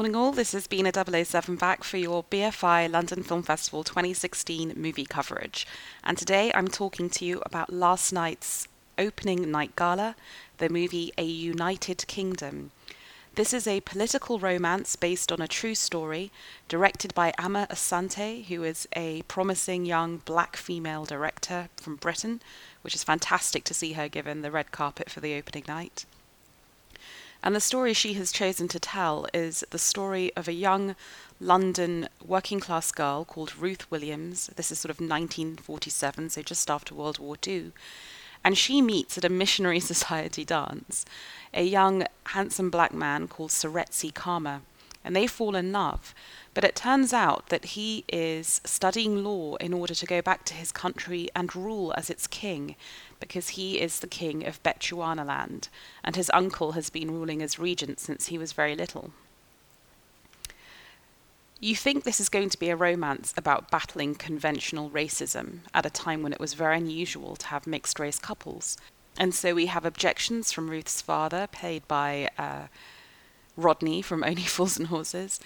Morning all, this has been a 007 back for your BFI London Film Festival 2016 movie coverage. And today I'm talking to you about last night's opening night gala, the movie A United Kingdom. This is a political romance based on a true story, directed by Amma Asante, who is a promising young black female director from Britain, which is fantastic to see her given the red carpet for the opening night. And the story she has chosen to tell is the story of a young London working class girl called Ruth Williams. This is sort of 1947, so just after World War II. And she meets at a missionary society dance a young, handsome black man called Seretse Khama. And they fall in love. But it turns out that he is studying law in order to go back to his country and rule as its king, because he is the king of Bechuanaland, and his uncle has been ruling as regent since he was very little. You think this is going to be a romance about battling conventional racism at a time when it was very unusual to have mixed race couples. And so we have objections from Ruth's father, played by uh, Rodney from Only Fools and Horses,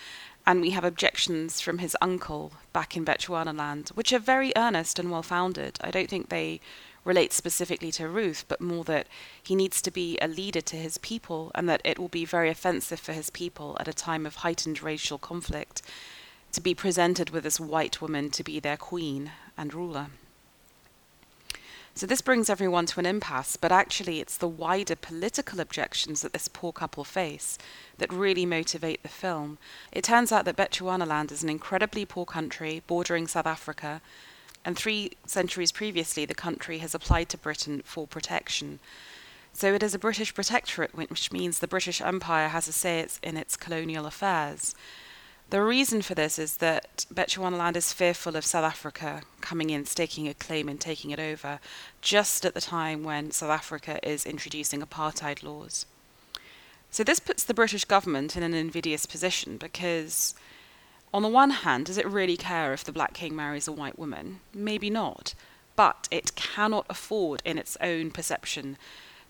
and we have objections from his uncle back in Bechuanaland, which are very earnest and well founded. I don't think they relate specifically to Ruth, but more that he needs to be a leader to his people and that it will be very offensive for his people at a time of heightened racial conflict to be presented with this white woman to be their queen and ruler. So this brings everyone to an impasse, but actually it's the wider political objections that this poor couple face that really motivate the film. It turns out that Bechuanaland is an incredibly poor country bordering South Africa and three centuries previously, the country has applied to Britain for protection. So it is a British protectorate, which means the British Empire has a say in its colonial affairs. The reason for this is that Bechuanaland is fearful of South Africa coming in, staking a claim and taking it over, just at the time when South Africa is introducing apartheid laws. So this puts the British government in an invidious position because on the one hand, does it really care if the black king marries a white woman? Maybe not. But it cannot afford, in its own perception,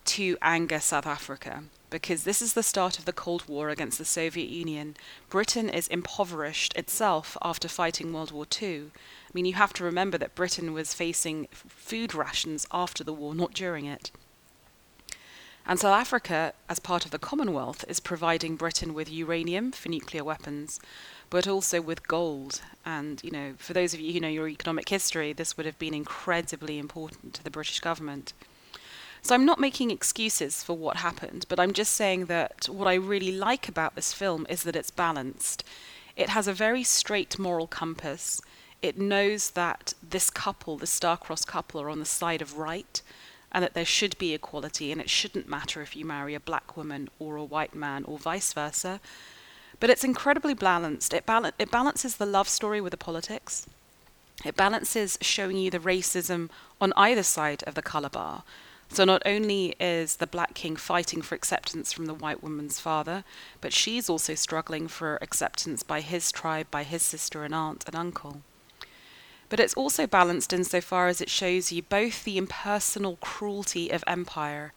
to anger South Africa because this is the start of the Cold War against the Soviet Union. Britain is impoverished itself after fighting World War II. I mean, you have to remember that Britain was facing food rations after the war, not during it. And South Africa, as part of the Commonwealth, is providing Britain with uranium for nuclear weapons, but also with gold. And, you know, for those of you who know your economic history, this would have been incredibly important to the British government. So I'm not making excuses for what happened, but I'm just saying that what I really like about this film is that it's balanced. It has a very straight moral compass. It knows that this couple, the star-crossed couple, are on the side of right and that there should be equality and it shouldn't matter if you marry a black woman or a white man or vice versa. But it's incredibly balanced. It, bal- it balances the love story with the politics. It balances showing you the racism on either side of the colour bar. So not only is the black king fighting for acceptance from the white woman's father, but she's also struggling for acceptance by his tribe, by his sister and aunt and uncle. But it's also balanced insofar as it shows you both the impersonal cruelty of empire,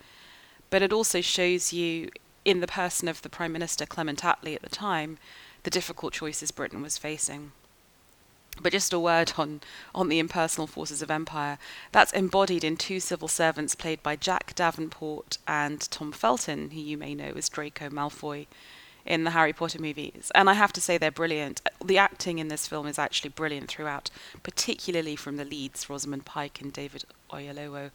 but it also shows you in the person of the Prime Minister Clement Attlee at the time, the difficult choices Britain was facing. But just a word on, on the impersonal forces of empire. That's embodied in two civil servants played by Jack Davenport and Tom Felton, who you may know as Draco Malfoy in the Harry Potter movies. And I have to say they're brilliant. The acting in this film is actually brilliant throughout, particularly from the leads, Rosamund Pike and David Oyelowo.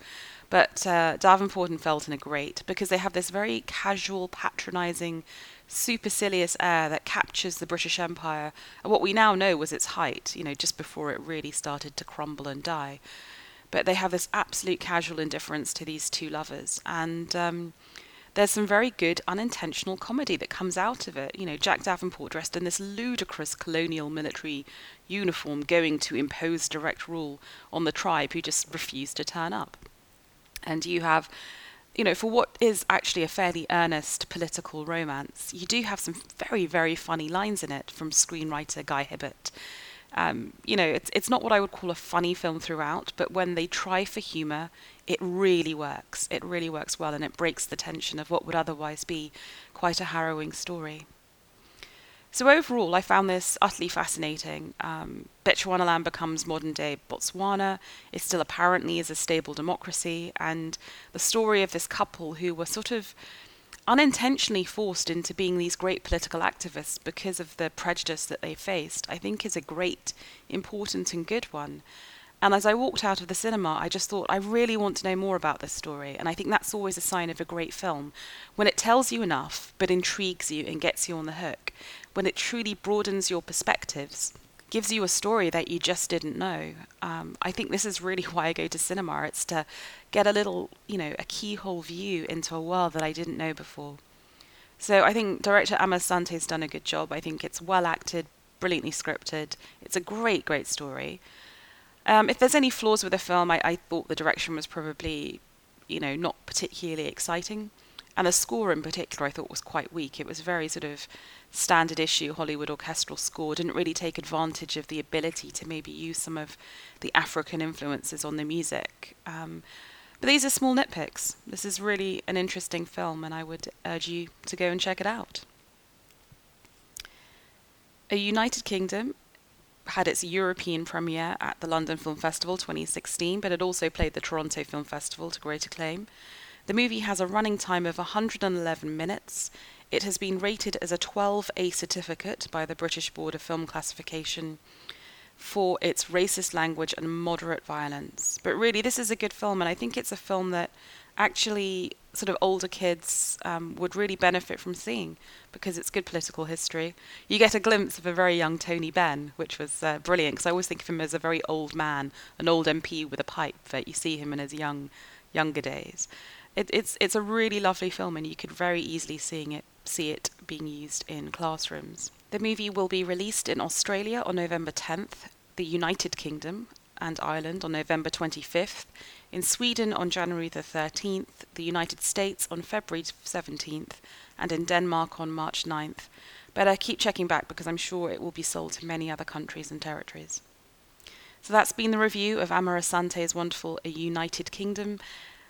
But uh, Davenport and Felton are great because they have this very casual, patronising, supercilious air that captures the British Empire at what we now know was its height, you know, just before it really started to crumble and die. But they have this absolute casual indifference to these two lovers. And um, there's some very good unintentional comedy that comes out of it. You know, Jack Davenport dressed in this ludicrous colonial military uniform going to impose direct rule on the tribe who just refused to turn up and you have you know, for what is actually a fairly earnest political romance, you do have some very, very funny lines in it from screenwriter Guy Hibbert. Um, you know, it's it's not what I would call a funny film throughout, but when they try for humour, it really works. It really works well, and it breaks the tension of what would otherwise be quite a harrowing story. So overall, I found this utterly fascinating. Um, Bechuanaland becomes modern day Botswana. It still apparently is a stable democracy, and the story of this couple who were sort of unintentionally forced into being these great political activists because of the prejudice that they faced, I think is a great, important, and good one. And as I walked out of the cinema, I just thought, I really want to know more about this story. And I think that's always a sign of a great film. When it tells you enough, but intrigues you and gets you on the hook. When it truly broadens your perspectives, gives you a story that you just didn't know. Um, I think this is really why I go to cinema. It's to get a little, you know, a keyhole view into a world that I didn't know before. So I think director Amma Asante's done a good job. I think it's well acted, brilliantly scripted. It's a great, great story. Um, if there's any flaws with the film, I, I thought the direction was probably, you know, not particularly exciting. And the score in particular, I thought was quite weak. It was very sort of standard issue Hollywood orchestral score. Didn't really take advantage of the ability to maybe use some of the African influences on the music. Um, but these are small nitpicks. This is really an interesting film, and I would urge you to go and check it out. A United Kingdom had its European premiere at the London Film Festival 2016, but it also played the Toronto Film Festival to great acclaim. The movie has a running time of 111 minutes. It has been rated as a 12A certificate by the British Board of Film Classification for its racist language and moderate violence. But really, this is a good film, and I think it's a film that actually sort of older kids um, would really benefit from seeing because it's good political history. You get a glimpse of a very young Tony Benn, which was uh, brilliant because I always think of him as a very old man, an old MP with a pipe, but you see him in his young, younger days. It, it's it's a really lovely film, and you could very easily seeing it see it being used in classrooms. The movie will be released in Australia on November 10th, the United Kingdom and Ireland on November 25th, in Sweden on January the 13th, the United States on February 17th, and in Denmark on March 9th. But Better keep checking back because I'm sure it will be sold to many other countries and territories. So that's been the review of Amma Asante's wonderful A United Kingdom.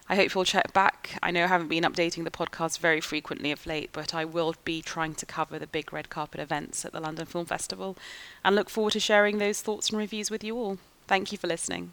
I hope you'll check back. I know I haven't been updating the podcast very frequently of late, but I will be trying to cover the big red carpet events at the London Film Festival and look forward to sharing those thoughts and reviews with you all. Thank you for listening.